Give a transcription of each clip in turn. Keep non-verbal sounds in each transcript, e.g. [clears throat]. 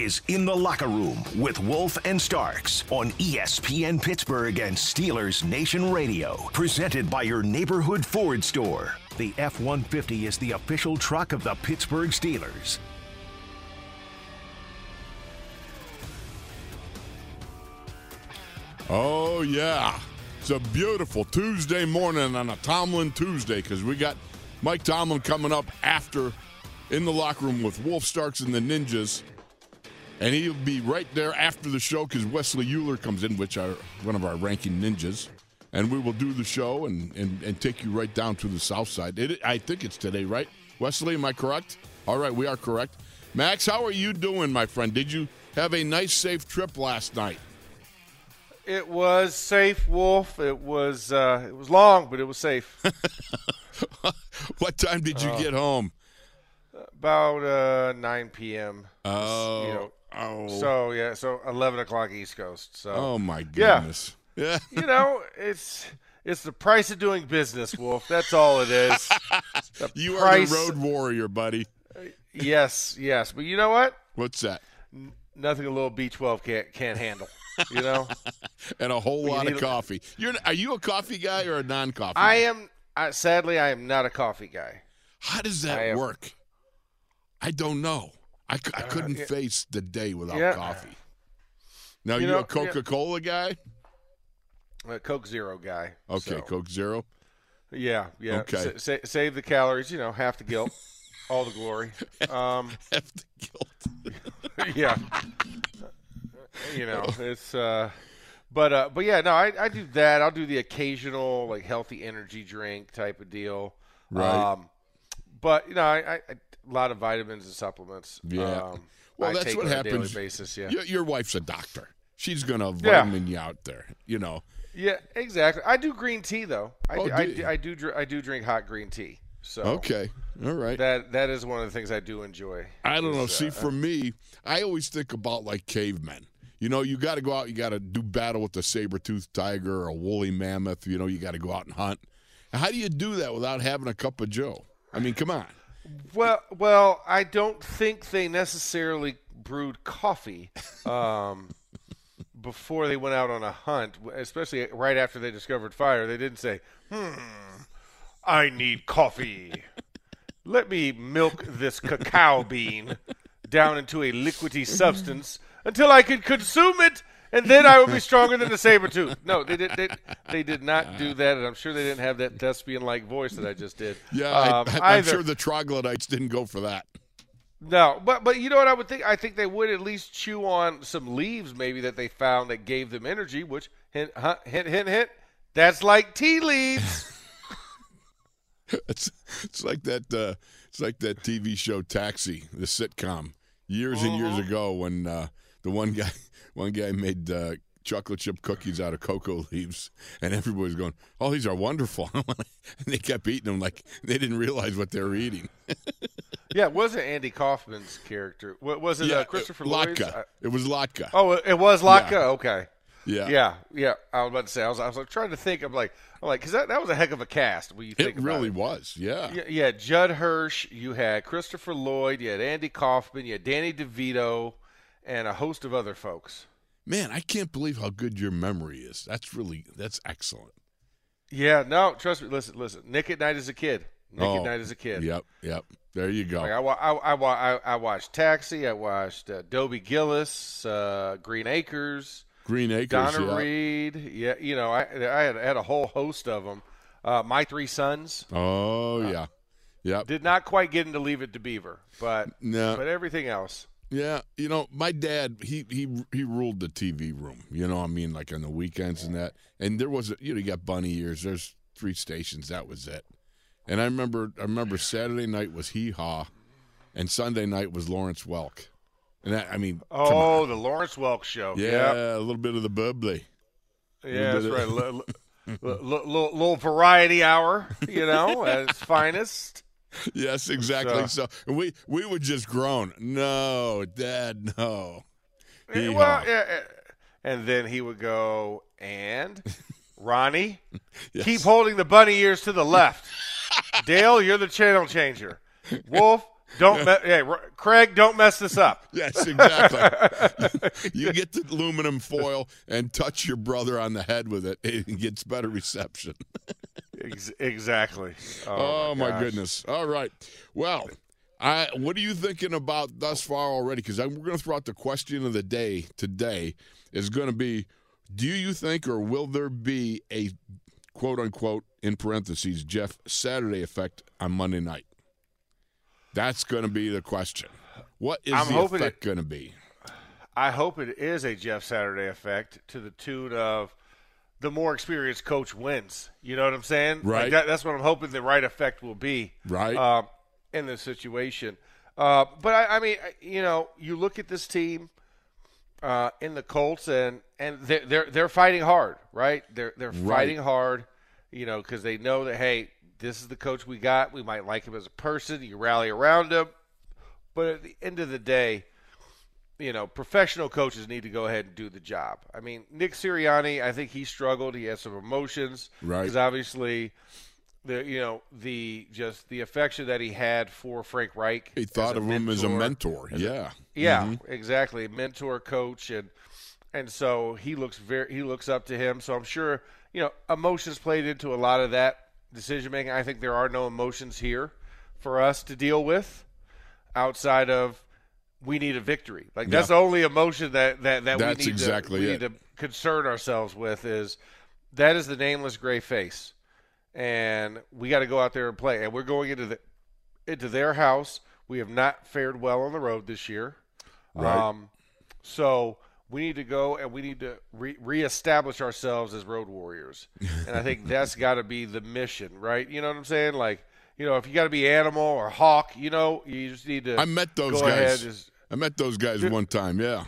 Is In the Locker Room with Wolf and Starks on ESPN Pittsburgh and Steelers Nation Radio. Presented by your neighborhood Ford store. The F 150 is the official truck of the Pittsburgh Steelers. Oh, yeah. It's a beautiful Tuesday morning on a Tomlin Tuesday because we got Mike Tomlin coming up after in the locker room with Wolf Starks and the Ninjas. And he'll be right there after the show because Wesley Euler comes in, which are one of our ranking ninjas. And we will do the show and, and, and take you right down to the south side. It, I think it's today, right? Wesley, am I correct? All right, we are correct. Max, how are you doing, my friend? Did you have a nice, safe trip last night? It was safe, Wolf. It was uh, it was long, but it was safe. [laughs] what time did you get home? About uh, 9 p.m. Oh, you know, oh, So yeah, so 11 o'clock East Coast. So oh my goodness. Yeah. [laughs] you know, it's it's the price of doing business, Wolf. That's all it is. [laughs] You are price- the road warrior, buddy. Uh, yes, yes. But you know what? What's that? Nothing a little B12 can't can't handle. You know, [laughs] And a whole Well, lot of need- coffee. You're are you a coffee guy or a non-coffee? I guy? am. I, sadly, I am not a coffee guy. How does that am- work? I don't know. I, c- I couldn't yeah. face the day without Yeah. coffee. Now You you, know, a. Coca-Cola guy? A Coke Zero guy. Okay, so. Coke Zero. Yeah, yeah. Okay. Sa- sa- save the calories, you know, half the guilt, [laughs] all the glory. Um, [laughs] Have the guilt. [laughs] yeah. You know, it's uh but uh but yeah, no, I, I do that. I'll do the occasional like healthy energy drink type of deal. Right. Um but you know, I, I, I a lot of vitamins and supplements. Yeah. Um, Well, I that's take what happens. basis, yeah. Your, your wife's a doctor. She's gonna Yeah. vitamin you out there. You know. Yeah, exactly. I do green tea though. I Oh, do, I, do. I do I do drink hot green tea. So Okay. All right. that that is one of the things I do enjoy. I don't know. See, uh, for me, I always think about like cavemen. You know, you got to go out, you got to do battle with a saber toothed tiger or a woolly mammoth. You know, you got to go out and hunt. How do you do that without having a cup of Joe? I mean, come on. Well, well, I don't think they necessarily brewed coffee um, before they went out on a hunt, especially right after they discovered fire. They didn't say, "Hmm, I need coffee. Let me milk this cacao bean down into a liquidy substance until I can consume it." And then I will be stronger than the saber tooth. No, they did. They, they did not do that, and I'm sure they didn't have that thespian-like voice that I just did. Yeah, Um, I, I'm either. sure the troglodytes didn't go for that. No, but but you know what I would think? I think they would at least chew on some leaves, maybe that they found that gave them energy. Which hint, hint, hint, hint. That's like tea leaves. [laughs] It's it's like that. Uh, it's like that TV show Taxi, the sitcom, years and years ago when uh, the one guy one guy made uh, chocolate chip cookies out of cocoa leaves, and everybody was going, "Oh, these are wonderful!" [laughs] and they kept eating them like they didn't realize what they were eating. [laughs] yeah, it wasn't Andy Kaufman's character. Wa- Was it uh, Christopher it, Lloyd's? Latka. Uh, it was Latka. oh, it- was Latka. Okay. Yeah. yeah, yeah. I was about to say. I was, I was like, trying to think. I'm like, I'm like, because that, that was a heck of a cast. When you think It really it. was. Yeah. Yeah, yeah, Judd Hirsch. You had Christopher Lloyd. You had Andy Kaufman. You had Danny DeVito, and a host of other folks. Man, I can't believe how good your memory is. That's really that's excellent. Yeah, no, trust me. Listen, listen. Nick at Nite as a kid. Nick Oh, at Night as a kid. Yep, yep. There you go. Like I, I, I, I, I watched Taxi. I watched uh, Dobie Gillis, uh, Green Acres, Green Acres. Donna yeah. Reed. Yeah, you know, I, I had, had a whole host of them. Uh, My Three Sons Oh yeah. Yep. did not quite get into Leave It to Beaver, but No. but everything else. Yeah, you know, my dad he he he ruled the TV room. You know, what I mean, like on the weekends and that. And there was a, you know, you got bunny ears. There's three stations. That was it. And I remember I remember Saturday night was Hee Haw, and Sunday night was Lawrence Welk. And that, I mean, Oh, the Lawrence Welk Show. yeah, Yep. a little bit of the bubbly. Yeah, that's right. [laughs] little, little, little variety hour, you know, at its [laughs] finest. [laughs] Yes, exactly. So- So, we we would just groan. No, Dad, no. Yeah, well, yeah, yeah. and then he would go, and Ronnie, [laughs] Yes. keep holding the bunny ears to the left. [laughs] Dale, you're the channel changer. Wolf, don't me- hey, R- Craig, don't mess this up. Yes, exactly. you get the aluminum foil and touch your brother on the head with it. It gets better reception. Ex- exactly. Oh, oh, my, gosh. goodness. All right. Well, I what are you thinking about thus far already? Because we're going to throw out the question of the day today is going to be: Do you think, or will there be a quote unquote in parentheses Jeff Saturday effect on Monday night? That's going to be the question. What is I'm the effect going to be? I hope it is a Jeff Saturday effect to the tune of the more experienced coach wins. You know what I'm saying? Like Right. that, that's what I'm hoping the right effect will be. Right. Um, in this situation. Uh, but I, I mean, you know, you look at this team uh, in the Colts, and and they're they're, they're fighting hard, right? They're they're Right. fighting hard, you know, because they know that hey, this is the coach we got. We might like him as a person. You rally around him, but at the end of the day, you know, professional coaches need to go ahead and do the job. I mean, Nick Sirianni, I think he struggled. He had some emotions, Right. Because obviously, the you know the just the affection that he had for Frank Reich. He thought of him as a mentor. as a- yeah. yeah, mm-hmm. exactly. Mentor, coach, and and so he looks very he looks up to him. So I'm sure you know emotions played into a lot of that decision making. I think there are no emotions here for us to deal with outside of we need a victory. Like that's Yeah. the only emotion that that that That's we need exactly to, we it. need to concern ourselves with is that is the nameless gray face, and we got to go out there and play. And we're going into the into their house. We have not fared well on the road this year. Right. Um, so we need to go and we need to re- reestablish ourselves as road warriors. And I think [laughs] that's got to be the mission, right? You know what I'm saying? Like, you know, if you got to be animal or hawk, you know, you just need to. I met those guys. just- I met those guys one time. Yeah.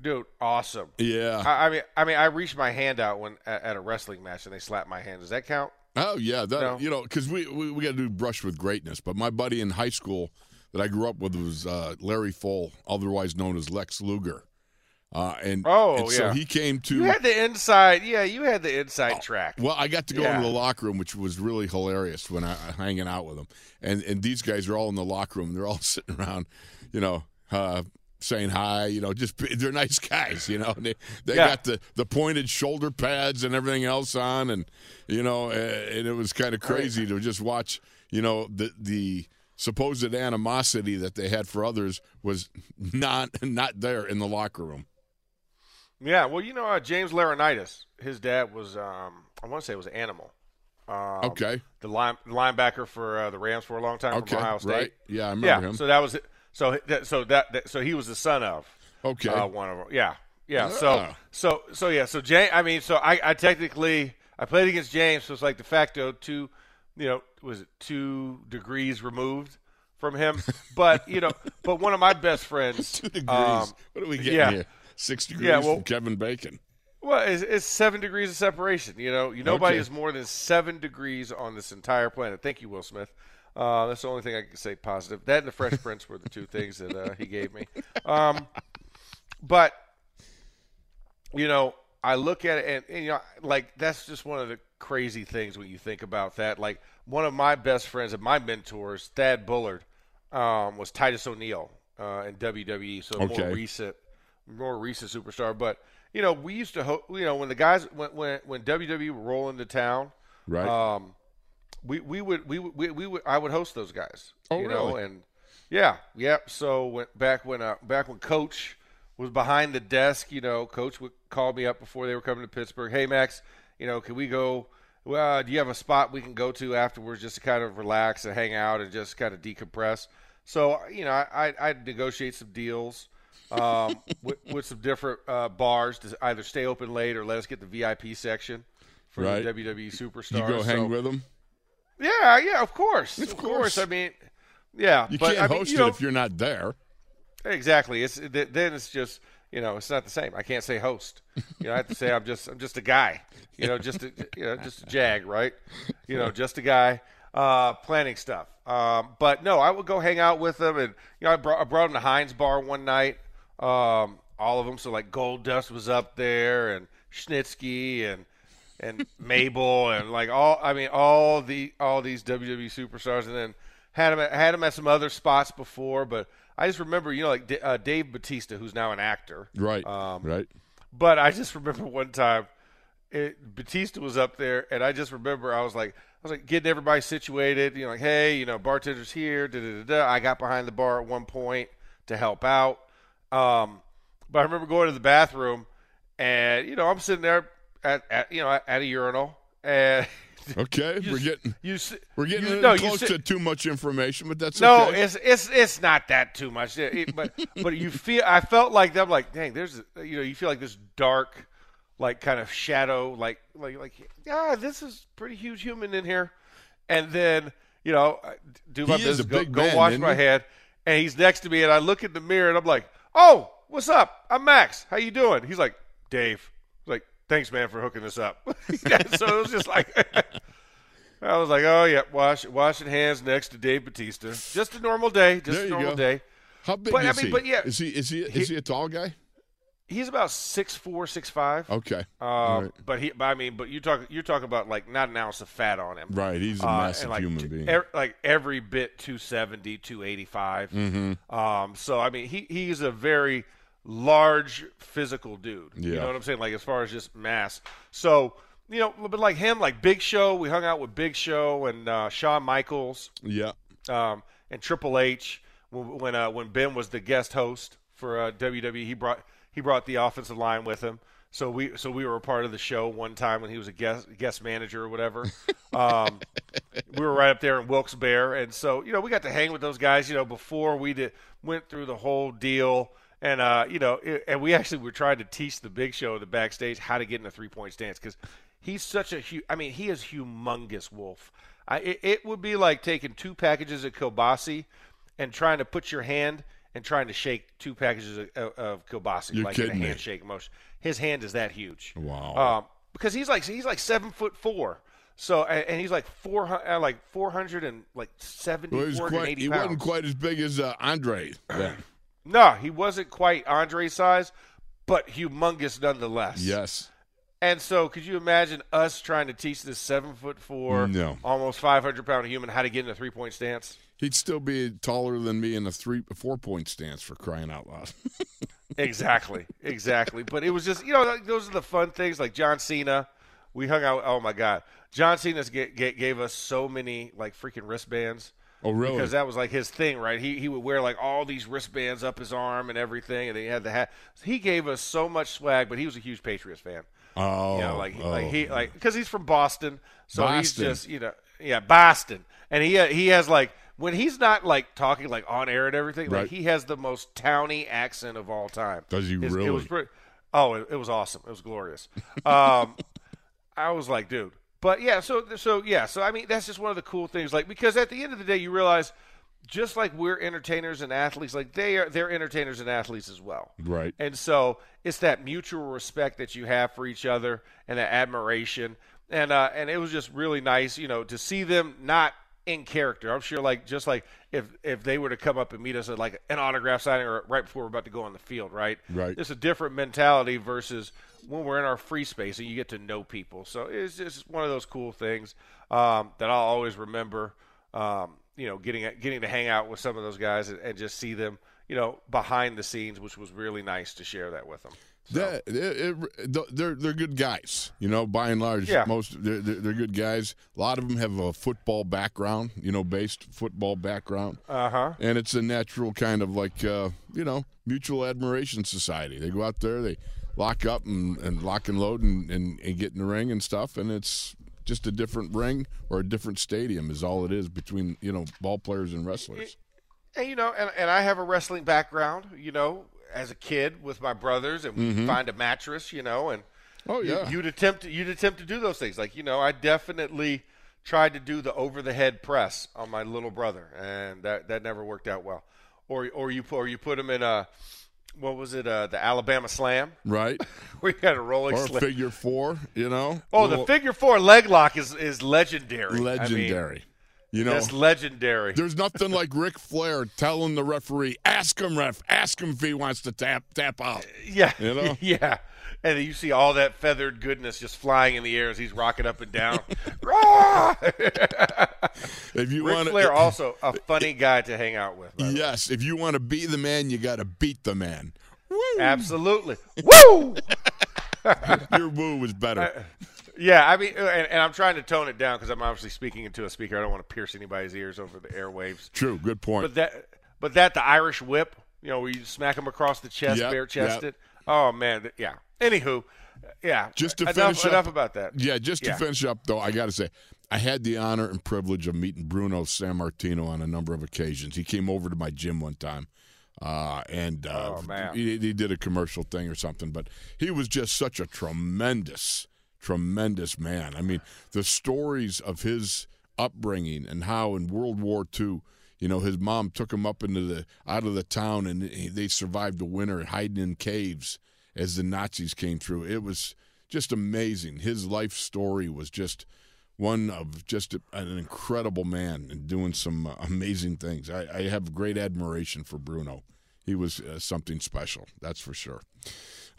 dude, awesome. Yeah. I, I mean, I mean, I reached my hand out when at, a wrestling match and they slapped my hand. Does that count? Oh yeah, that No. you know, because we, we we got to do brush with greatness. But my buddy in high school that I grew up with was uh, Larry Pfohl, otherwise known as Lex Luger. Uh, and Oh, and so yeah. he came to. You had the inside. Yeah, you had the inside track. Well, I got to go Yeah. into the locker room, which was really hilarious when I hanging out with them. And and these guys are all in the locker room. They're all [laughs] sitting around, you know, uh, saying hi. You know, just [laughs] they're nice guys. You know, they they Yeah. got the the pointed shoulder pads and everything else on, and you know, and it was kind of crazy to just watch. You know, the the supposed animosity that they had for others was [laughs] not not there in the locker room. Yeah, well, you know, uh, James Laurinaitis, his dad was, um, I want to say it was Animal. Um, Okay. The line, linebacker for uh, the Rams for a long time Okay, from Ohio State. right? Yeah, I remember yeah, him. so that was it. so that, so that, that so he was the son of Okay. uh, one of them. Yeah, yeah. So so so yeah. So James, I mean, so I, I technically I played against James, so it's like de facto two, you know, was it two degrees removed from him? [laughs] But you know, but one of my best friends, [laughs] Two degrees. um, what are we getting yeah. here? Six degrees Yeah, well- from Kevin Bacon. Well, it's, it's seven degrees of separation. You know, you nobody Okay. is more than seven degrees on this entire planet. Thank you, Will Smith. Uh, that's the only thing I can say positive. That and the Fresh Prince were the two things that uh, he gave me. Um, but you know, I look at it and, and, you know, like that's just one of the crazy things when you think about that. Like one of my best friends and my mentors, Thad Bullard, um, was Titus O'Neil uh, in WWE, so Okay. more recent, more recent superstar. But you know, we used to, ho- you know, when the guys when when when WWE would roll into town, Right. um, we we would we would we, we would I would host those guys. Oh, you know, really? and yeah, yep. So when, back when uh, back when Coach was behind the desk, you know, Coach would call me up before they were coming to Pittsburgh. Hey Max, you know, can we go? Well, do you have a spot we can go to afterwards just to kind of relax and hang out and just kind of decompress? So you know, I I I'd negotiate some deals. Um, with, with some different uh, bars to either stay open late or let us get the VIP section for Right. the WWE superstars. you go hang So- with them. yeah, yeah, of course, Of of, course. course. I mean, yeah, You but can't I mean, host you it know, if you're not there. exactly. It's th- then it's just you know it's not the same. I can't say host. You know, I have to say I'm just I'm just a guy. You know, just a, [laughs] you know just a jag, right? You know, just a guy uh, planning stuff. Um, but no, I would go hang out with them, and you know, I brought I brought them to Heinz Bar one night. Um, all of them. So like Goldust was up there, and Snitsky, and and [laughs] Mabel and like all I mean all the all these WWE superstars and then had him at, had him at some other spots before but I just remember you know like D- uh, Dave Batista who's now an actor Right. um, right. but I just remember one time it, Batista was up there and I just remember I was like I was like getting everybody situated you know like hey you know bartenders here da, da, da, da. I got behind the bar at one point to help out um, but I remember going to the bathroom and you know I'm sitting there at, at you know at, a urinal and [laughs] Okay, you we're getting you we're getting you, no, close sit- to too much information, but that's no, okay. it's it's it's not that too much. It- but [laughs] but you feel I felt like I'm like, dang, there's you know, you feel like this dark, like kind of shadow, like like like yeah, this is pretty huge human in here, and then you know, I do my He business, go, go man, wash my he? head, and he's next to me, and I look in the mirror, and I'm like, oh, what's up? I'm Max. How you doing? He's like, Dave. I like, thanks, man, for hooking us up. [laughs] Yeah, so it was just like. [laughs] I was like, oh yeah, wash washing hands next to Dave Batista. Just a normal day. Just a normal go. day. How big but, I is mean, he? but yeah. is he is he is he a tall guy? He's about six four, six five. Okay, Um, All right. but he, but I mean, but you talk, you're talking about like not an ounce of fat on him. right. He's a Uh, massive like, human being. ev- like every bit 270, 285. mm-hmm. Um, so I mean, he he's a very large physical dude. Yeah. You know what I'm saying? Like as far as just mass. So you know, but like him, like Big Show, we hung out with Big Show and uh, Shawn Michaels. Yeah. um, and Triple H when when, uh, when Ben was the guest host for uh, WWE. He brought he brought the offensive line with him. So we so we were a part of the show one time when he was a guest guest manager or whatever. [laughs] Um, we were right up there in Wilkes Barre, and so you know we got to hang with those guys. You know before we did went through the whole deal. And uh, you know, it, and we actually were trying to teach the Big Show the backstage how to get in a three point stance because he's such a huge. I mean, he is humongous, Wolf. I, it, it would be like taking two packages of kielbasi and trying to put your hand and trying to shake two packages of, of, kielbasi, You're like in a kidding me. handshake motion. His hand is that huge. Wow. Um, because he's like he's like seven foot four. So and, he's like four hundred, uh, like four hundred and like seventy, Well, he was quite, he wasn't quite as big as uh, Andre. [clears throat] No, he wasn't quite Andre size, but humongous nonetheless. yes. And so, could you imagine us trying to teach this seven foot four, No. almost five hundred pound human how to get in a three point stance? He'd still be taller than me in a three, four point stance for crying out loud. [laughs] Exactly, exactly. But it was just you know those are the fun things. Like John Cena, we hung out. Oh my God, John Cena gave us so many like freaking wristbands. oh, really? Because that was like his thing, right? He he would wear like all these wristbands up his arm and everything, and he had the hat. He gave us so much swag, but he was a huge Patriots fan. oh, You know, oh, like oh. like he like because he's from Boston, so he's just you know yeah Boston, and he uh, he has like when he's not like talking like on air and everything, Right. like he has the most towny accent of all time. Does he It really? was pretty. Oh, it, it was awesome. It was glorious. Um, [laughs] I was like, dude. But yeah, so so yeah, so I mean that's just one of the cool things, like because at the end of the day, you realize just like we're entertainers and athletes, like they are they're entertainers and athletes as well. Right. And so it's that mutual respect that you have for each other and that admiration. And uh, and it was just really nice, you know, to see them not in character. I'm sure, like just like if if they were to come up and meet us at like an autograph signing or right before we're about to go on the field, right? Right. It's a different mentality versus when we're in our free space and you get to know people. So it's just one of those cool things um, that I'll always remember. Um, you know, getting getting to hang out with some of those guys and, and just see them, you know, behind the scenes, which was really nice to share that with them. So. That, it, it, they're they're good guys, you know. By and large, Yeah. most they're, they're they're good guys. A lot of them have a football background, you know, based football background, Uh huh. and it's a natural kind of like uh, you know mutual admiration society. They go out there, they lock up and, and lock and load and, and, and get in the ring and stuff, and it's just a different ring or a different stadium is all it is between you know ball players and wrestlers. And you know, and, and I have a wrestling background, you know, as a kid with my brothers, and we'd find a mattress, you know, and Oh you- yeah, you'd attempt you'd attempt to do those things. Like you know, I definitely tried to do the over the head press on my little brother, and that that never worked out well. Or or you or you put him in a what was it uh, the Alabama Slam right. [laughs] we you had a rolling Or slam. figure four, you know. oh, the figure four leg lock is is legendary. I mean, legendary. You know, that's legendary. There's nothing like Ric Flair telling the referee, "Ask him, ref. Ask him if he wants to tap tap out." Yeah, You know? [laughs] yeah. And you see all that feathered goodness just flying in the air as he's rocking up and down. [laughs] If you want Flair also a funny guy to hang out with. yes, if you want to be the man, you got to beat the man. Woo! Absolutely. Woo! [laughs] Your woo was better. Yeah, I mean, and, and I'm trying to tone it down because I'm obviously speaking into a speaker. I don't want to pierce anybody's ears over the airwaves. True, good point. But that, but that the Irish whip, you know, where you smack him across the chest, Yep, bare chested. yep. Oh man, yeah. Anywho, yeah. Just to enough, finish up- enough about that. Yeah, just to Yeah. finish up though, I got to say, I had the honor and privilege of meeting Bruno Sammartino on a number of occasions. He came over to my gym one time, uh, and uh, Oh. He, he did a commercial thing or something. But he was just such a tremendous, tremendous man. I mean, the stories of his upbringing and how in World War II. You know, his mom took him up into the out of the town, and he- they survived the winter hiding in caves as the Nazis came through. It was just amazing. His life story was just one of just an incredible man and doing some uh, amazing things. I, I have great admiration for Bruno. He was uh, something special, that's for sure.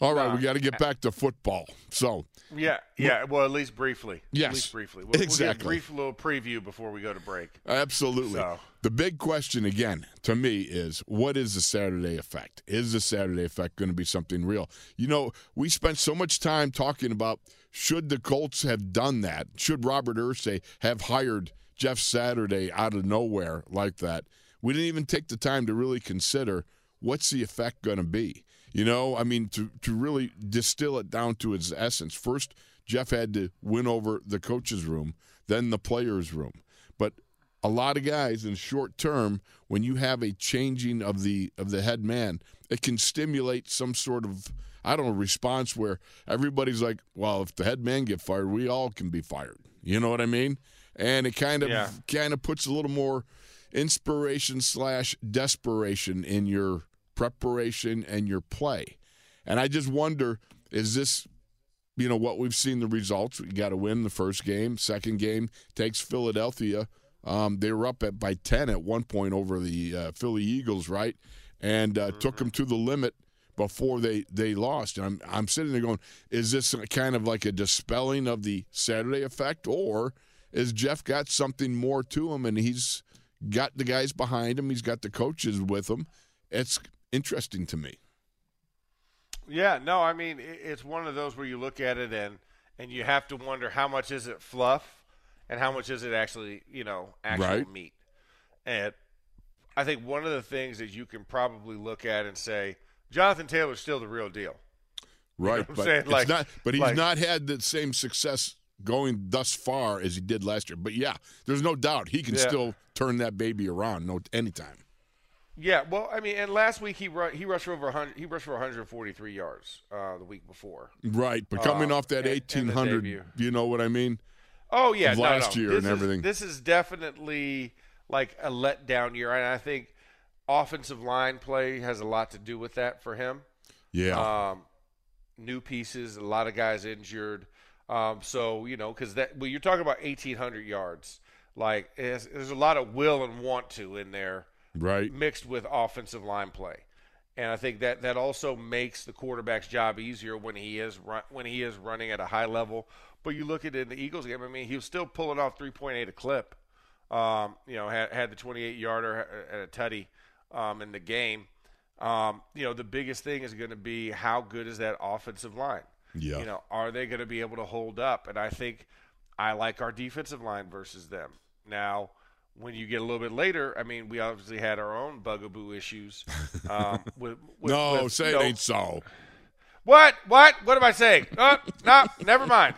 All right, we got to get back to football. So, Yeah, yeah. Well, at least briefly. Yes, At least briefly. We'll, We'll exactly. get a brief little preview before we go to break. absolutely. So- The big question again to me is what is the Saturday effect? Is the Saturday effect going to be something real? You know, we spent so much time talking about should the Colts have done that? Should Robert Irsay have hired Jeff Saturday out of nowhere like that? We didn't even take the time to really consider what's the effect going to be. You know, I mean, to, to really distill it down to its essence. First, Jeff had to win over the coach's room, then the players' room. But a lot of guys in short term, when you have a changing of the of the head man, it can stimulate some sort of I don't know response where everybody's like, well, if the head man get fired, we all can be fired. You know what I mean? And it kind of Yeah. kind of puts a little more inspiration slash desperation in your preparation and your play. And I just wonder, is this you know what we've seen the results. You got to win the first game. Second game takes Philadelphia. Um, they were up at by ten at one point over the uh, Philly Eagles, right? And uh, took them to the limit before they they lost. And I'm I'm sitting there going, is this a kind of like a dispelling of the Saturday effect, or is Jeff got something more to him and he's got the guys behind him, he's got the coaches with him. It's interesting to me. Yeah, no, I mean it's one of those where you look at it and and you have to wonder how much is it fluff and how much is it actually you know actual Right. meat. And I think one of the things that you can probably look at and say Jonathan Taylor's still the real deal. Right, what I'm but saying? it's Like- not. But he's like- not had the same success going thus far as he did last year. But yeah, there's no doubt he can Yeah. still turn that baby around. No, anytime. Yeah, well, I mean, and last week he ru- he rushed for over 100 he rushed for 143 yards uh, the week before. Right, but coming Uh, off that and- and 1800, debut. you know what I mean? Oh yeah, of no, last no. year This and is- everything. This is definitely like a letdown year, and I think offensive line play has a lot to do with that for him. Yeah, Um, new pieces, a lot of guys injured. Um, so you know, because that well, you're talking about 1,800 yards Like there's a lot of will and want to in there, Right. mixed with offensive line play, and I think that that also makes the quarterback's job easier when he is run, when he is running at a high level. But you look at it in the Eagles game. I mean, he was still pulling off 3.8 a clip. Um, you know, had, had the 28 yarder at a tutty um, in the game. Um, you know, the biggest thing is going to be how good is that offensive line. Yeah. You know, are they going to be able to hold up? And I think I like our defensive line versus them. Now, when you get a little bit later, I mean, we obviously had our own bugaboo issues. Um, [laughs] with, with, no, with, say you it know- ain't so. What? What? What am I saying? Oh, no, never mind.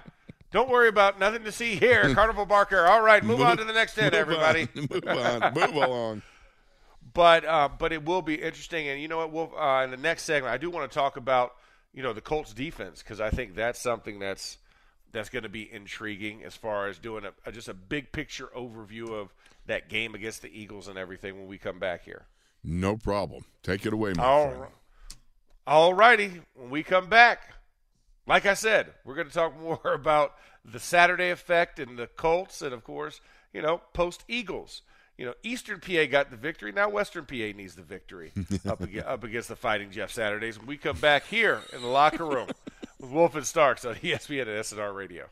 Don't worry about nothing to see here. [laughs] Carnival Barker. All right, move, on to the next 10, Move everybody. on, [laughs] move on. Move along. But uh, but it will be interesting, and you know what? We'll, uh, in the next segment, I do want to talk about you know the Colts defense because I think that's something that's that's going to be intriguing as far as doing a, a- just a big picture overview of that game against the Eagles and everything when we come back here. No problem. Take it away, my All friend. All righty. When we come back, like I said, we're going to talk [laughs] more about the Saturday effect and the Colts, and of course, you know, post Eagles. You know, Eastern PA got the victory. Now Western PA needs the victory [laughs] up, against, up against the Fighting Jeff Saturdays. When we come back here in the locker room [laughs] with Wolf and Starks [laughs] on ESPN and SNR Radio.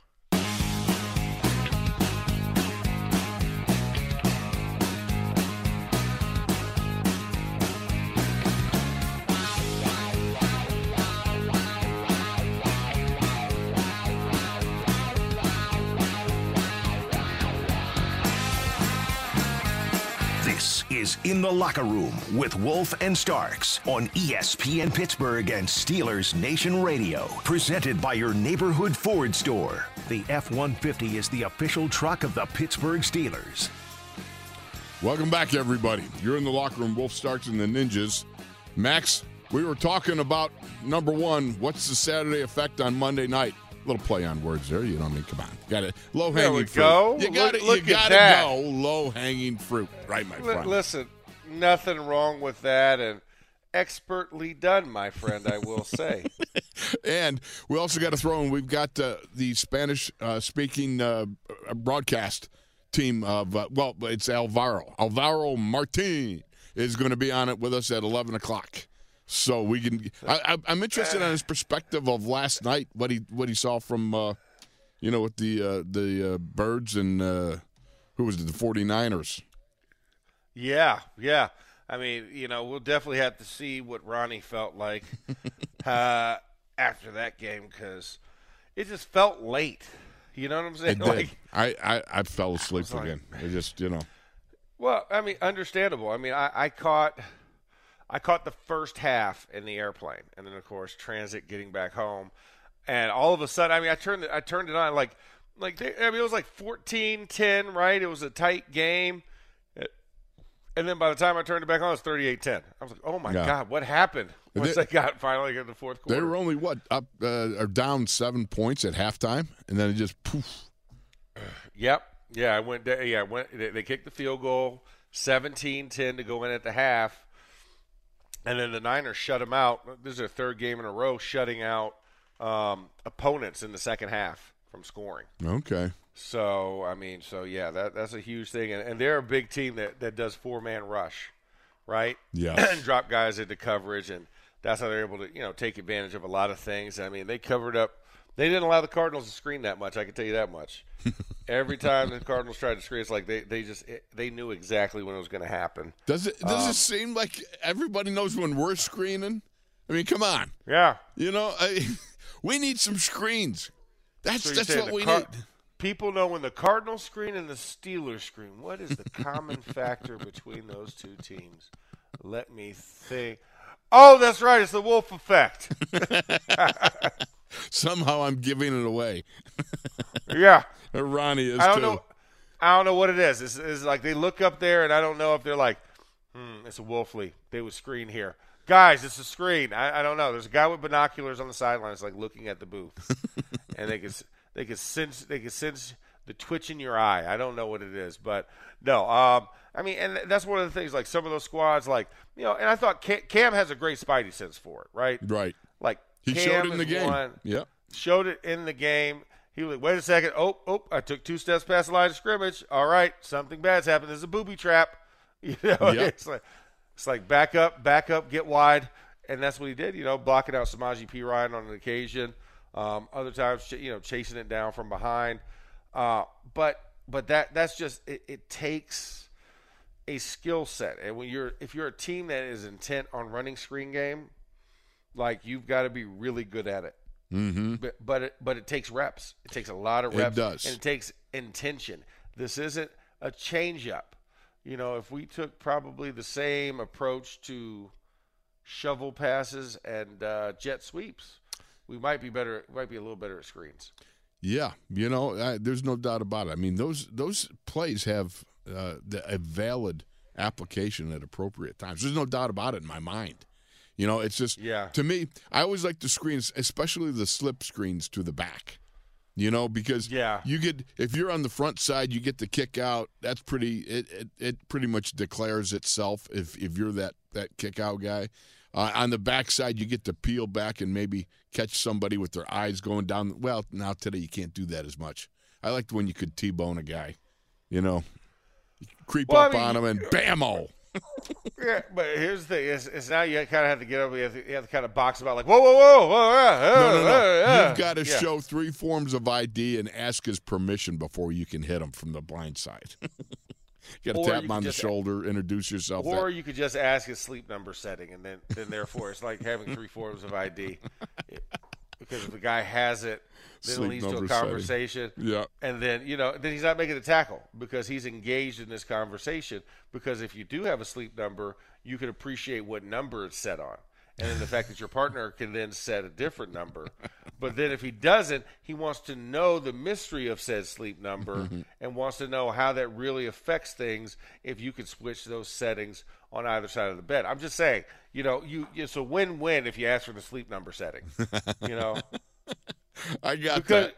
Is In the Locker Room with Wolf and Starks on ESPN Pittsburgh and Steelers Nation Radio. Presented by your neighborhood Ford store. The F 150 is the official truck of the Pittsburgh Steelers. Welcome back, everybody. You're in the locker room. Wolf Starks and the Ninjas. Max, we were talking about number one. What's the Saturday effect on Monday night? Little play on words there. You know what I mean? Come on, got it. Low hanging fruit. go. You got to Look- look You at got that. to go low hanging fruit, right, my Li- friend? listen, nothing wrong with that, and expertly done, my friend. I will say. [laughs] And we also got to throw in. We've got uh, the Spanish uh, speaking uh, broadcast team of uh, well, it's Alvaro. Alvaro Martin is going to be on it with us at eleven o'clock. So we can. I, I, I'm interested on his perspective of last night. What he what he saw from, uh, you know, with the uh, the uh, birds and uh, who was it, the 49ers. Yeah, yeah. I mean, you know, we'll definitely have to see what Ronnie felt like [laughs] uh, after that game because it just felt late. You know what I'm saying? It saying? did. Like, I, I I fell asleep like- again. It just you know. well, I mean, understandable. I mean, I, I caught, I caught the first half in the airplane, and then of course transit getting back home, and all of a sudden, I mean, I turned it, I turned it on like, like they, I mean, it was like 14-10, right? It was a tight game. And then by the time I turned it back on, it was 38-10. I was like, "Oh my Yeah. god, what happened?" Once They- they got finally in the fourth quarter, They were only what up uh, or down seven points at halftime, and then it just poof. Yep. Yeah, I went. Yeah, I went. They, they kicked the field goal, 17-10 to go in at the half, and then the Niners shut them out. This is their third game in a row shutting out um, opponents in the second half from scoring. Okay. So I mean, so yeah, that that's a huge thing, and, and they're a big team that that does four man rush, right? Yeah. [clears throat] and drop guys into coverage, and that's how they're able to you know take advantage of a lot of things. I mean, they covered up. They didn't allow the Cardinals to screen that much. I can tell you that much. [laughs] Every time the Cardinals tried to screen, it's like they they just they knew exactly when it was going to happen. Does it does Um, it seem like everybody knows when we're screening? I mean, come on. Yeah, You know, I, [laughs] we need some screens. That's So that's what we Car- need. People know when the Cardinals screen and the Steelers screen. What is the common [laughs] factor between those two teams? Let me think. Oh, that's right. It's the Wolf effect. [laughs] Somehow I'm giving it away. [laughs] yeah. [laughs] Ronnie is I don't too. know. I don't know what it is. It's, it's like they look up there, and I don't know if they're like, hmm, it's a Wolfley. They would screen here. Guys, it's a screen. I, I don't know. There's a guy with binoculars on the sidelines, like looking at the booth, [laughs] and they can they can sense they can sense the twitch in your eye. I don't know what it is, but no. Um, I mean, and that's one of the things. Like some of those squads, like you know, and I thought Cam, Cam has a great Spidey sense for it, right? Right. Like He Cam showed it in the game. one- Yep. showed it in the game. he was like, wait a second. Oh, oh, I took two steps past the line of scrimmage. All right, something bad's happened. There's a booby trap. [laughs] You know, Yep. it's like it's like back up, back up, get wide, and that's what he did. You know, blocking out Samaji P Ryan on an occasion. Um, other times, you know, chasing it down from behind. Uh, but but that that's just it, it takes a skill set, and when you're if you're a team that is intent on running screen game, like you've got to be really good at it. Mm-hmm. But but it, but it takes reps. It takes a lot of reps. It does. and it takes intention. This isn't a change up. You know, if we took probably the same approach to shovel passes and uh, jet sweeps, we might be better. Might be a little better at screens. Yeah, you know, uh, there's no doubt about it. I mean, those those plays have uh, the, a valid application at appropriate times. There's no doubt about it in my mind. You know, it's just Yeah. to me. I always like the screens, especially the slip screens to the back. You know, because Yeah. you get if you're on the front side, you get the kick out. That's pretty. It it, it pretty much declares itself if if you're that that kick out guy. Uh, on the backside, you get to peel back and maybe catch somebody with their eyes going down. Well, now today you can't do that as much. I liked when you could t-bone a guy. You know, creep Well, I up mean, on him and bammo. Yeah, but here's the thing: is, is now you kind of have to get over. You have to, you have to kind of box about like, whoa, whoa, whoa, whoa, yeah, No, no, yeah, no. yeah. You've got to Yeah. show three forms of ID and ask his permission before you can hit him from the blind side. [laughs] you got to tap him on the shoulder, introduce yourself. Or that- you could just ask his sleep number setting, and then, then therefore it's like having three forms of ID. [laughs] Because if the guy has it, then it leads to a setting. conversation. Yeah. And then, you know, then he's not making a tackle because he's engaged in this conversation. Because if you do have a sleep number, you can appreciate what number it's set on. And then the fact that your partner can then set a different number. [laughs] But then if he doesn't, he wants to know the mystery of said sleep number and wants to know how that really affects things if you could switch those settings on either side of the bed. I'm just saying, you know, you it's a win-win if you ask for the sleep number setting. You know, [laughs] I got because that.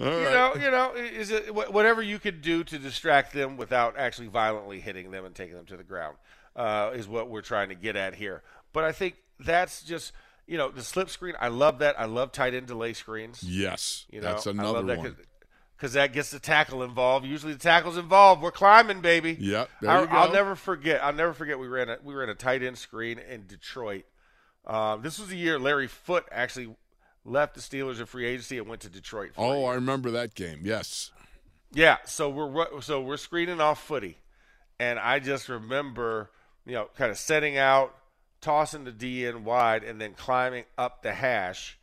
All you right. know, you know, is it whatever you could do to distract them without actually violently hitting them and taking them to the ground uh, is what we're trying to get at here. But I think that's just you know the slip screen. I love that. I love tight end delay screens. Yes, You know, that's another that one. because that gets the tackle involved. Usually the tackle's involved. We're climbing, baby. Yep, there I, you go. I'll never forget. I'll never forget. We ran a we ran a tight end screen in Detroit. Um, this was the year Larry Foote actually left the Steelers in free agency and went to Detroit. For Oh. I remember that game. Yes. Yeah, so we're so we're screening off footy, and I just remember, you know, kind of setting out, tossing the D in wide, and then climbing up the hash,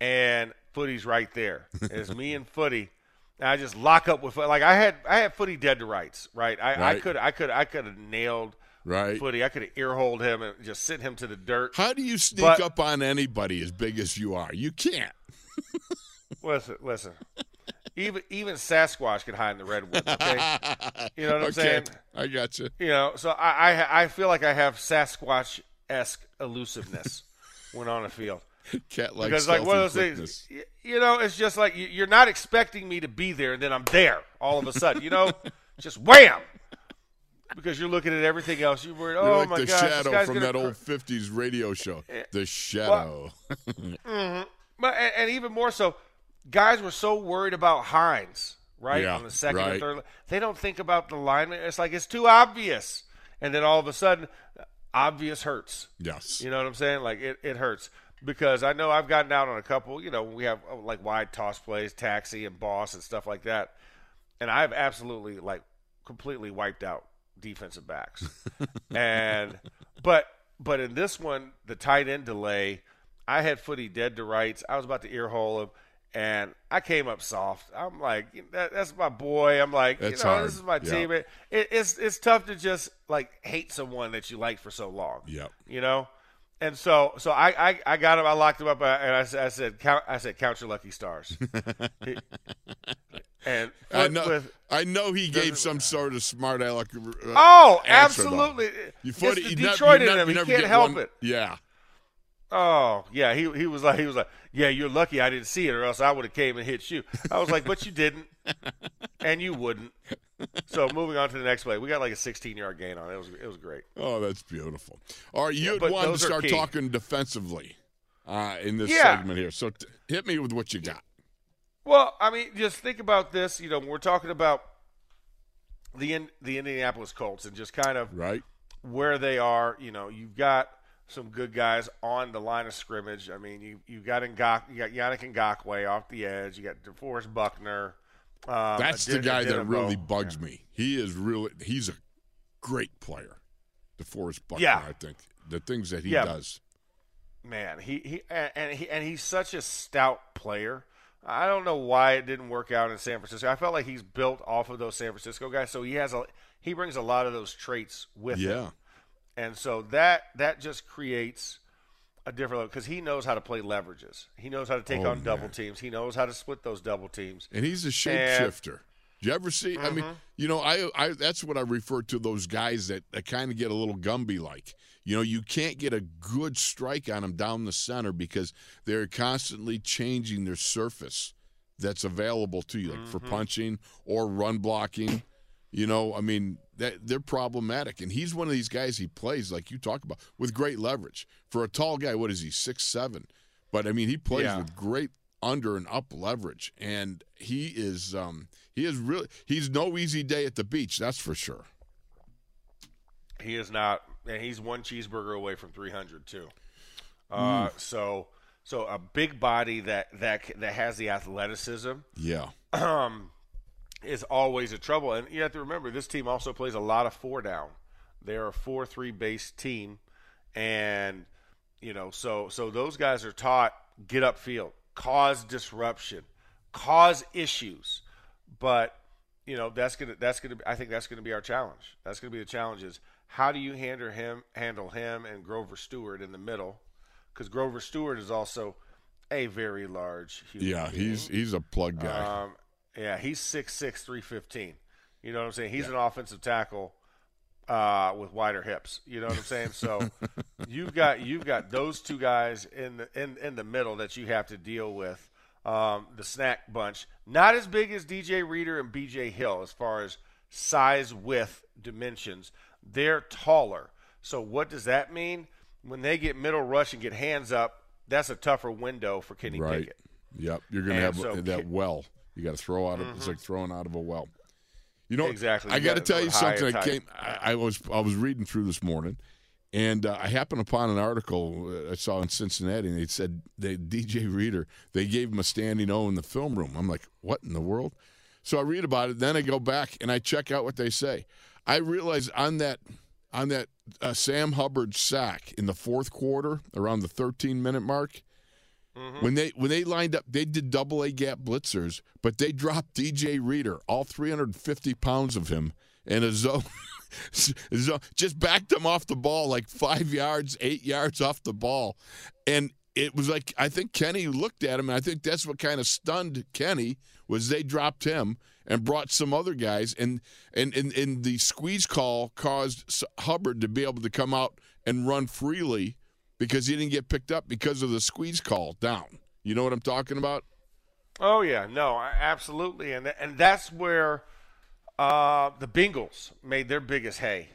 and footy's right there. It's me and footy. And I just lock up with like I had I had footy dead to rights, right? I, I could I could I could have nailed Right. footy. I could have earholed him and just sent him to the dirt. How do you sneak But- up on anybody as big as you are? You can't. [laughs] Listen, listen. Even even Sasquatch can hide in the redwoods. Okay, you know what I'm [laughs] okay, saying? I got you. You know, so I I, I feel like I have Sasquatch esque elusiveness [laughs] when on the field Cat like because like one of those things, you know, it's just like you- you're not expecting me to be there, and then I'm there all of a sudden. You know, [laughs] just wham. Because you're looking at everything else, you're worried. You're oh like my the shadow from that cr- old '50s radio show. Eh, the shadow. [laughs] Mm-hmm. But and, and even more so, guys were so worried about Hines, right? Yeah, on the second right. and third. They don't think about the lineman. It's like it's too obvious. And then all of a sudden, obvious hurts. yes. You know what I'm saying? Like it, it hurts. Because I know I've gotten out on a couple, you know, we have uh, like wide toss plays, taxi and boss and stuff like that. And I've absolutely like completely wiped out defensive backs. [laughs] and but but in this one, the tight end delay, I had footy dead to rights. I was about to earhole him, and I came up soft. I'm like, that, that's my boy. I'm like, That's you know, hard. this is my Yeah. teammate. It, it's it's tough to just like hate someone that you liked for so long. Yeah, You know. And so, so I, I, I got him. I locked him up, uh, and I, said- I said, count, I said, count your lucky stars. [laughs] He- and I know. with- I know he gave some sort of smart aleck. Uh, oh, though. absolutely. You It's foot the it. You Detroit you in him. you He never can't help one- it. Yeah. Oh yeah, he he was like he was like, yeah, you're lucky I didn't see it, or else I would have came and hit you. I was like, but you didn't, and you wouldn't. So moving on to the next play, we got like a 16 yard gain on it. It was it was great. Oh, that's beautiful. All right, you Yeah, wanted to start talking defensively uh, in this Yeah. segment here. So t- hit me with what you got. Well, I mean, just think about this. You know, we're talking about the in, the Indianapolis Colts and just kind of Right? where they are. You know, you've got some good guys on the line of scrimmage. I mean, you you got Ngak, you got Yannick Ngakoue off the edge. You got DeForest Buckner. Um, That's the Adin- guy that really bugs me. He is really he's a great player. DeForest Buckner, Yeah. I think. The things that he Yeah. does. Man, he he and, and he and he's such a stout player. I don't know why it didn't work out in San Francisco. I felt like he's built off of those San Francisco guys, so he has a he brings a lot of those traits with him. And so that that just creates a different look because he knows how to play leverages. He knows how to take Oh, on double teams. He knows how to split those double teams. And he's a And- shapeshifter. Do you ever see? I Mm-hmm. mean, you know, I, I that's what I refer to those guys that, that kind of get a little Gumby like. You know, you can't get a good strike on them down the center because they're constantly changing their surface that's available to you, like for Mm-hmm. punching or run blocking. You know, I mean, that they're problematic. And he's one of these guys. He plays like you talk about with great leverage for a tall guy. What is he? Six seven. But I mean, he plays Yeah. with great under and up leverage, and he is um he is really he's no easy day at the beach. That's for sure. He is not, and he's one cheeseburger away from 300 too. Uh, so so a big body that that that has the athleticism Yeah, [clears throat] is always a trouble. And you have to remember, this team also plays a lot of four down. They're a four-three base team, and you know, so so those guys are taught get up field, cause disruption, cause issues. But you know, that's gonna that's gonna. I think that's gonna be our challenge. That's gonna be the challenge is how do you handle him, handle him, and Grover Stewart in the middle, because Grover Stewart is also a very large human yeah, being. he's he's a plug guy. Um, yeah, he's 6'6", 315. You know what I'm saying? He's an offensive tackle uh, with wider hips. You know what I'm saying? So [laughs] you've got you've got those two guys in the in, in the middle that you have to deal with. Um, the snack bunch, not as big as DJ Reader and BJ Hill as far as size, width, dimensions. They're taller. So what does that mean? When they get middle rush and get hands up, that's a tougher window for Kenny right. Pickett. Yep, you're gonna have so that well. You got to throw out of it's like throwing out of a well. You know Exactly. I got to tell you something. I came. I, I was I was reading through this morning, and uh, I happened upon an article uh, I saw in Cincinnati, and they said they DJ Reader they gave him a standing O in the film room. I'm like, what in the world? So I read about it. Then I go back and I check out what they say. I realize on that on that uh, Sam Hubbard sack in the fourth quarter, around the 13 minute mark. Mm-hmm. When they when they lined up, they did double A gap blitzers, but they dropped DJ Reader, all 350 pounds of him, and a [laughs] zone just backed him off the ball like five yards, eight yards off the ball, and it was like I think Kenny looked at him, and I think that's what kind of stunned Kenny was they dropped him and brought some other guys, and and and, and the squeeze call caused Hubbard to be able to come out and run freely because he didn't get picked up because of the squeeze call down. You know what I'm talking about? Oh yeah, no, absolutely, and and that's where uh, the Bengals made their biggest hay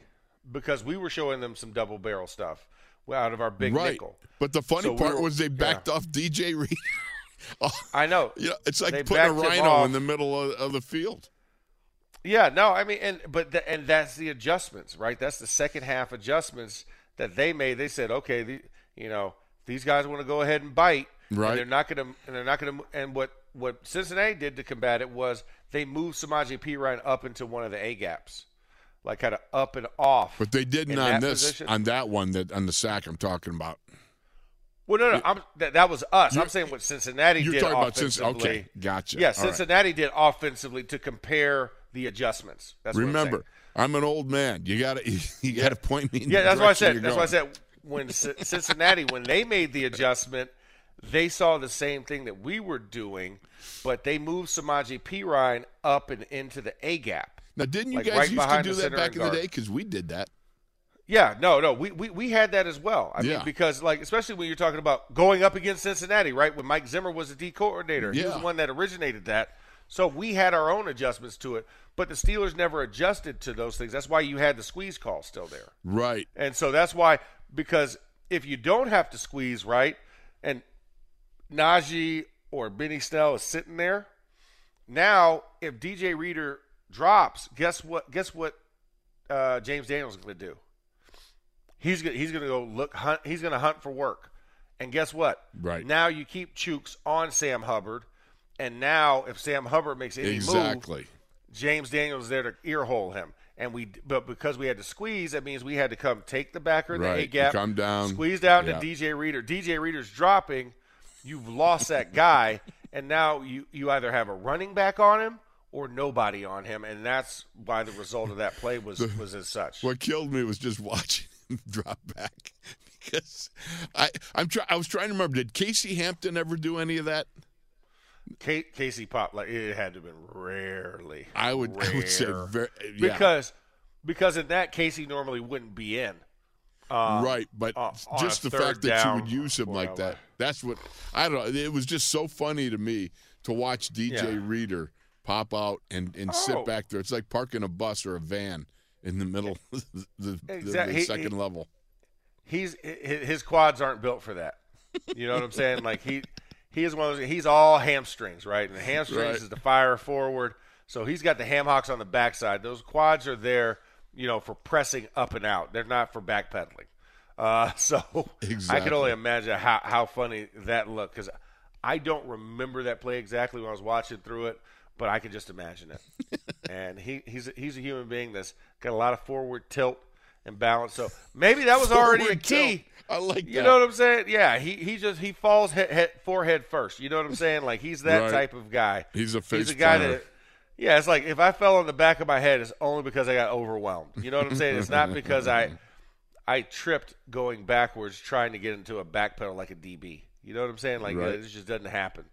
because we were showing them some double barrel stuff out of our big right. nickel. But the funny So we part were- was they yeah. backed off DJ Reed. [laughs] oh, I know. you know, it's like They putting a rhino in the middle of, of the field. Yeah, no, I mean, and but the, and that's the adjustments, right? That's the second half adjustments that they made. They said, okay, the, you know, these guys want to go ahead and bite, Right. And they're not going to, and they're not going to. And what what Cincinnati did to combat it was they moved Samaje Perine up into one of the A gaps, like kind of up and off. But they didn't on this, position. on that one, that on the sack I'm talking about. Well, no, no, I'm, that, that was us. I'm saying what Cincinnati you're did talking about Cincy- offensively. okay, gotcha. Yeah, All right. Cincinnati did offensively to compare the adjustments. That's what I'm. Remember, I'm, an old man. You got to [laughs] you got to point me. In Yeah, that's what I said. That's why I said when C- Cincinnati, when they made the adjustment, they saw the same thing that we were doing, but they moved Samaje Perine up and into the A gap. Now, didn't you like, guys right used to do that back in the day? Because we did that. Yeah, no, no, we, we, we had that as well. I Yeah. mean, because like especially when you're talking about going up against Cincinnati, right? When Mike Zimmer was the D coordinator, he was the one that originated that. So we had our own adjustments to it, but the Steelers never adjusted to those things. That's why you had the squeeze call still there. Right. And so that's why, because if you don't have to squeeze right, and Najee or Benny Snell is sitting there, now if DJ Reader drops, guess what? Guess what? Uh, James Daniels is going to do. He's gonna, he's going to go look hunt. He's going to hunt for work, and guess what? Right. now, you keep Chuks on Sam Hubbard, and now if Sam Hubbard makes any move, Exactly. James Daniels is there to earhole him. And we, but because we had to squeeze, that means we had to come take the backer in the A gap, Come down. squeeze down Yeah. to DJ Reader. DJ Reader's dropping. You've lost that guy, [laughs] and now you you either have a running back on him or nobody on him, and that's why the result of that play was was as such. What killed me was just [laughs] watching him drop back [laughs] because I I'm try, I was trying to remember. Did Casey Hampton ever do any of that? Ca- Casey Pop, like it had to have been rarely. I would I would say very yeah, because because in that case he normally wouldn't be in. Uh, right, but on just the fact that you would use him like that. That's what I don't know. It was just so funny to me to watch DJ Yeah. Reader pop out and, and sit Oh. back there. It's like parking a bus or a van in the middle [laughs] of the, the, the Exact- he- second he- level. he's his quads aren't built for that. You know what I'm saying? Like he he is one of those. He's all hamstrings, right? And the hamstrings Right. is the fire forward. So he's got the ham hocks on the backside. Those quads are there, you know, for pressing up and out. They're not for backpedaling. Uh, [laughs] so I can only imagine how how funny that looked because I don't remember that play exactly when I was watching through it, but I can just imagine it. [laughs] and he he's he's a human being that's got a lot of forward tilt and balance. So maybe that was [laughs] already a key. I like You that. know what I'm saying? Yeah, he he just he falls head, head forehead first. You know what I'm [laughs] saying? Like he's that Right. type of guy. He's a face He's a guy planter. that. Yeah, it's like if I fell on the back of my head, it's only because I got overwhelmed. You know what I'm saying? It's not because I I tripped going backwards trying to get into a back pedal like a DB. You know what I'm saying? Like Right. it just doesn't happen.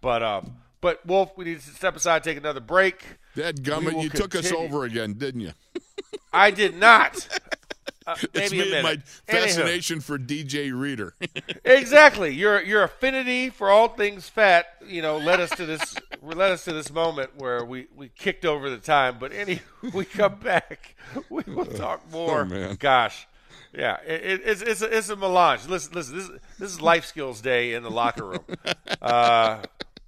But um, but Wolf, we need to step aside, take another break. We gummit, you took us over again, didn't you? [laughs] I did not. [laughs] Uh, It's maybe a me my Anywho. fascination for DJ Reader. [laughs] Exactly. Your your affinity for all things fat, you know, led us to this led us to this moment where we, we kicked over the time. But any we come back, we will talk more. Oh. Gosh, yeah, it, it, it's it's a, it's a melange. Listen, listen. This is this is life skills day in the locker room. Uh,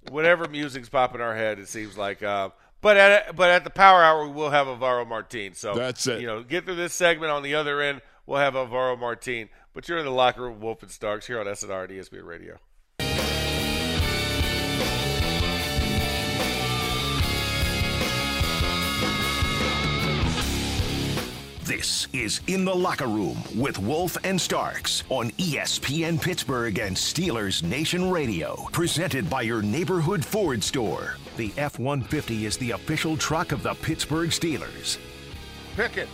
whatever music's popping our head, it seems like. Uh, but at but at the power hour, we will have Alvaro Martin. So That's it. You know, get through this segment. On the other end, we'll have Alvaro Martin. But you're in the locker room, Wolf and Starks here on SNR and ESPN Radio. This is In the Locker Room with Wolf and Starks on ESPN Pittsburgh and Steelers Nation Radio. Presented by your neighborhood Ford store. The F 150 is the official truck of the Pittsburgh Steelers. Pickett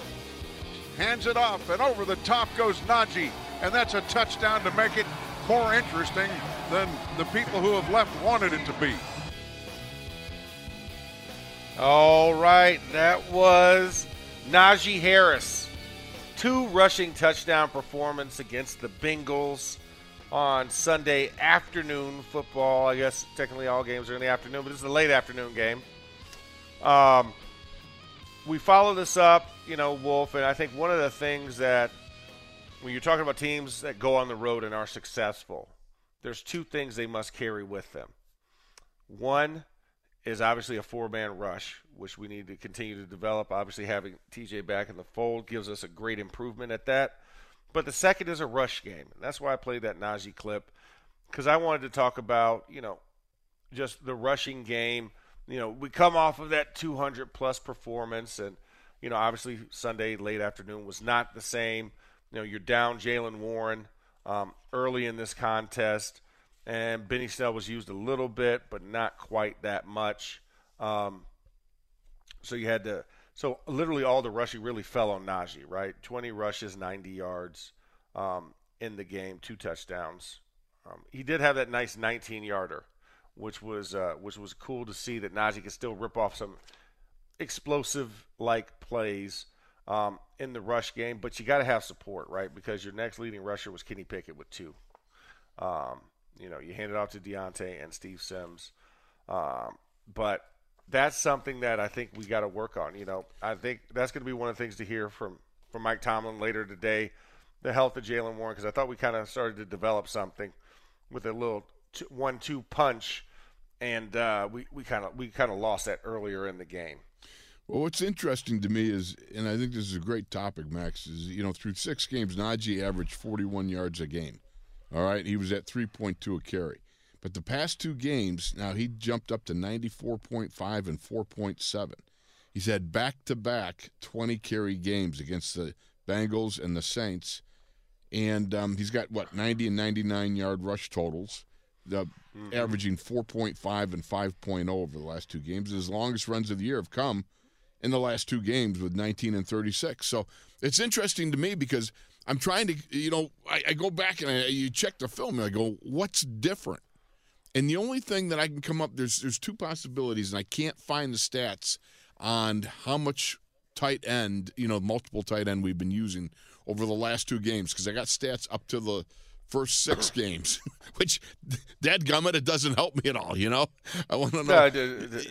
hands it off, and over the top goes Najee, and that's a touchdown to make it more interesting than the people who have left wanted it to be. All right, that was Najee Harris. Two rushing touchdown performance against the Bengals on Sunday afternoon football. I guess technically all games are in the afternoon, but this is a late afternoon game. Um, we follow this up, you know, Wolf, and I think one of the things that when you're talking about teams that go on the road and are successful, there's two things they must carry with them. One is obviously a four man rush, which we need to continue to develop. Obviously, having TJ back in the fold gives us a great improvement at that. But the second is a rush game. That's why I played that Najee clip because I wanted to talk about, you know, just the rushing game. You know, we come off of that 200 plus performance, and, you know, obviously Sunday late afternoon was not the same. You know, you're down Jaylen Warren um, early in this contest and Benny Snell was used a little bit, but not quite that much. Um, so you had to. So literally, all the rushing really fell on Najee, right? Twenty rushes, ninety yards um, in the game, two touchdowns. Um, he did have that nice 19-yarder, which was uh, which was cool to see that Najee could still rip off some explosive like plays um, in the rush game. But you got to have support, right? Because your next leading rusher was Kenny Pickett with two. Um, you know, you hand it off to Diontae and Steve Sims. Um, but that's something that I think we got to work on. You know, I think that's going to be one of the things to hear from, from Mike Tomlin later today, the health of Jaylen Warren, because I thought we kind of started to develop something with a little t- one-two punch and uh, we we kind of we kind of lost that earlier in the game. Well, what's interesting to me is, and I think this is a great topic, Max, is you know through six games, Najee averaged 41 yards a game. All right, he was at 3.2 a carry. But the past two games, now he jumped up to 94.5 and 4.7. He's had back to back 20 carry games against the Bengals and the Saints. And um, he's got, what, 90 and 99 yard rush totals, the, mm-hmm. averaging 4.5 and 5.0 over the last two games. His longest runs of the year have come in the last two games with 19 and 36. So it's interesting to me because I'm trying to, you know, I, I go back and I, you check the film and I go, what's different? And the only thing that I can come up there's there's two possibilities, and I can't find the stats on how much tight end, you know, multiple tight end we've been using over the last two games because I got stats up to the first six [clears throat] games, [laughs] which, dad gummit, it doesn't help me at all. You know, I want to know.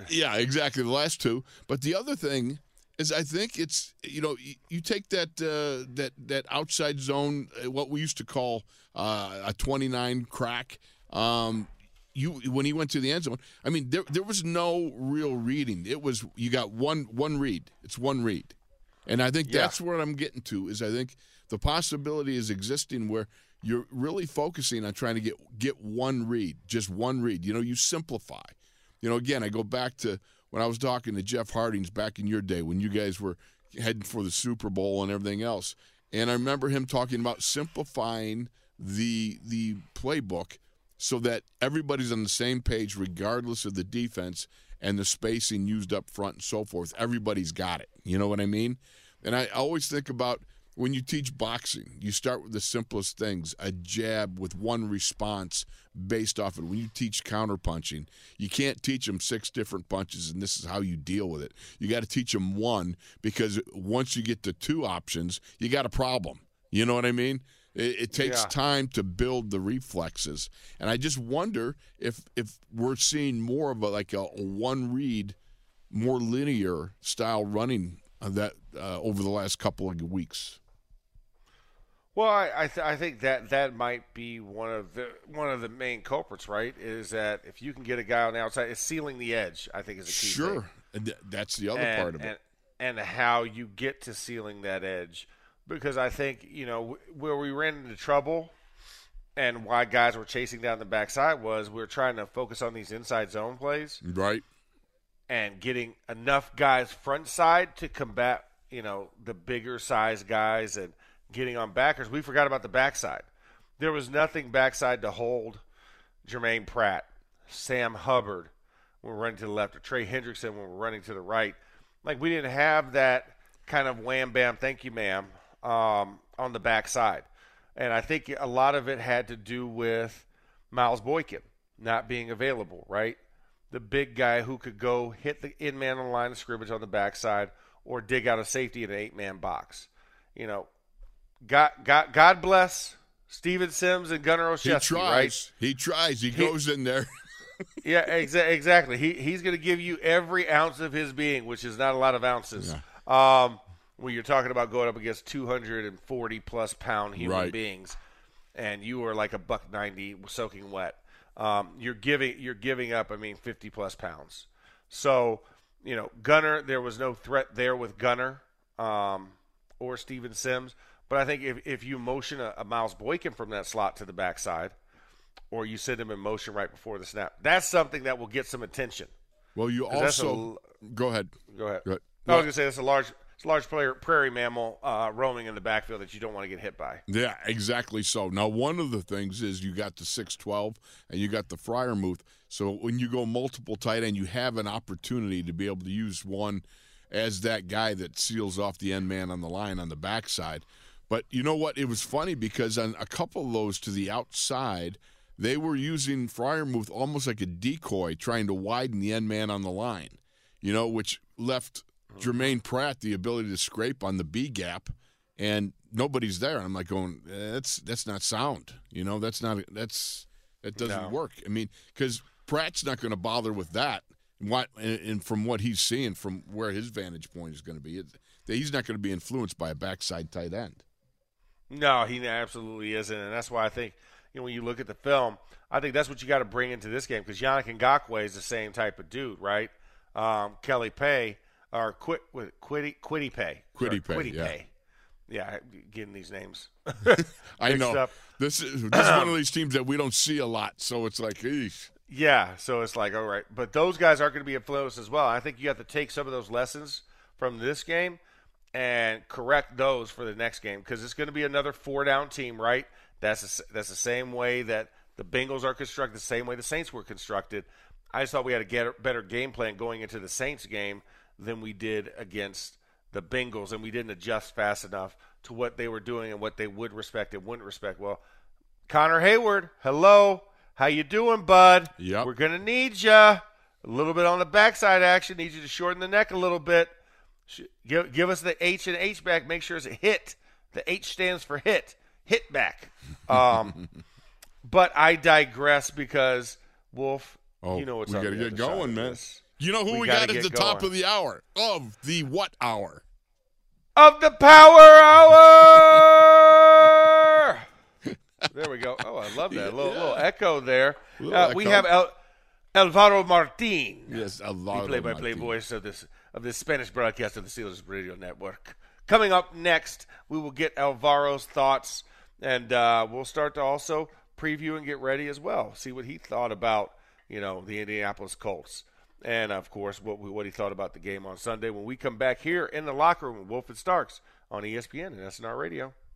yeah, exactly. The last two, but the other thing is, I think it's you know, you, you take that uh, that that outside zone, uh, what we used to call uh, a twenty nine crack. Um, you when he went to the end zone, I mean, there there was no real reading. It was you got one one read. It's one read, and I think yeah. that's what I'm getting to. Is I think the possibility is existing where you're really focusing on trying to get get one read, just one read. You know, you simplify. You know, again, I go back to when I was talking to Jeff Hartings back in your day when you guys were heading for the Super Bowl and everything else, and I remember him talking about simplifying the the playbook so that everybody's on the same page regardless of the defense and the spacing used up front and so forth. Everybody's got it. You know what I mean? And I always think about when you teach boxing, you start with the simplest things a jab with one response based off it. When you teach counterpunching, you can't teach them six different punches and this is how you deal with it. You got to teach them one because once you get to two options, you got a problem. You know what I mean? It, it takes yeah. time to build the reflexes, and I just wonder if if we're seeing more of a like a, a one read, more linear style running that uh, over the last couple of weeks. Well, I I, th- I, think that that might be one of the one of the main culprits, right? Is that if you can get a guy on the outside, it's sealing the edge. I think is a key. Sure, and th- that's the other and, part of and, it. And how you get to sealing that edge because I think you know where we ran into trouble and why guys were chasing down the backside was we were trying to focus on these inside zone plays, right, and getting enough guys front side to combat you know the bigger size guys and getting on backers. We forgot about the backside. There was nothing backside to hold Germaine Pratt, Sam Hubbard when we're running to the left, or Trey Hendrickson when we're running to the right. Like we didn't have that kind of wham bam, thank you, ma'am, um, on the backside. And I think a lot of it had to do with Miles Boykin not being available, right? The big guy who could go hit the in man on the line of scrimmage on the backside or dig out a safety in an eight man box. You know, God, God, God bless Steven Sims and Gunnar Olszewski. He tries. Right? He tries. He, he goes in there. [laughs] yeah, exa- exactly. He he's going to give you every ounce of his being, which is not a lot of ounces. Yeah. Um, when you're talking about going up against 240 plus pound human right. beings, and you are like a buck 90 soaking wet, um, you're giving you're giving up. I mean, 50 plus pounds. So you know, Gunnar, there was no threat there with Gunnar um, or Steven Sims. But I think if, if you motion a, a Miles Boykin from that slot to the backside, or you send him in motion right before the snap, that's something that will get some attention. Well, you also a, go ahead. Go ahead. Go ahead. No, I was going to say that's a large it's a large player, prairie mammal uh, roaming in the backfield that you don't want to get hit by. Yeah, exactly. So now one of the things is you got the six twelve and you got the Freiermuth. So when you go multiple tight end, you have an opportunity to be able to use one as that guy that seals off the end man on the line on the backside. But you know what? It was funny because on a couple of those to the outside, they were using Freiermuth almost like a decoy, trying to widen the end man on the line. You know, which left mm-hmm. Germaine Pratt the ability to scrape on the B gap, and nobody's there. I'm like going, that's that's not sound. You know, that's not that's that doesn't No. work. I mean, because Pratt's not going to bother with that. What and, and from what he's seeing, from where his vantage point is going to be, he's not going to be influenced by a backside tight end. No, he absolutely isn't, and that's why I think you know, when you look at the film, I think that's what you got to bring into this game because Yannick Ngakoue is the same type of dude, right? Um, Kelly Pay or Quit with Quiddy Kwity Paye. Quiddy Sorry, Pay, Quiddy yeah. Pay. Yeah, getting these names. [laughs] I know up. this is this is one of [clears throat] these teams that we don't see a lot, so it's like, eesh. Yeah, so it's like, all right, but those guys are going to be influenced as well. I think you have to take some of those lessons from this game and correct those for the next game because it's going to be another four down team, right? That's the that's the same way that the Bengals are constructed, the same way the Saints were constructed. I just thought we had a get, better game plan going into the Saints game than we did against the Bengals, and we didn't adjust fast enough to what they were doing and what they would respect and wouldn't respect. Well, Connor Heyward, hello. How you doing, bud? Yep. We're gonna need ya. A little bit on the backside action. Need you to shorten the neck a little bit. Give, give us the H and H back. Make sure it's a hit. The H stands for hit. Hit back. Um, [laughs] but I digress because Wolf. Oh, you know what's we gotta get going, man. You know who We we, gotta at the top of the hour of the what hour? of the Power Hour. [laughs] there we go. Oh, I love that. A little, little echo there. Little Uh, we have El, Alvaro Martin, Yes, a the play-by-play voice of this of this Spanish broadcast of the Steelers Radio Network. Coming up next, we will get Alvaro's thoughts, and uh, we'll start to also preview and get ready as well. See what he thought about you know the Indianapolis Colts, and of course what we, what he thought about the game on Sunday. When we come back here in the locker room with Wolf and Starks on ESPN and SNR Radio.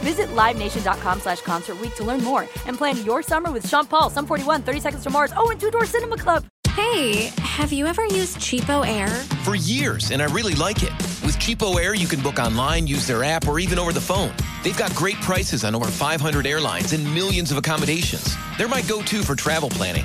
Visit LiveNation.com slash Concert Week to learn more and plan your summer with Sean Paul, Sum 41, 30 Seconds to Mars, oh, and Two Door Cinema Club. Hey, have you ever used CheapOair? For years, and I really like it. With CheapOair, you can book online, use their app, or even over the phone. They've got great prices on over 500 airlines and millions of accommodations. They're my go to for travel planning.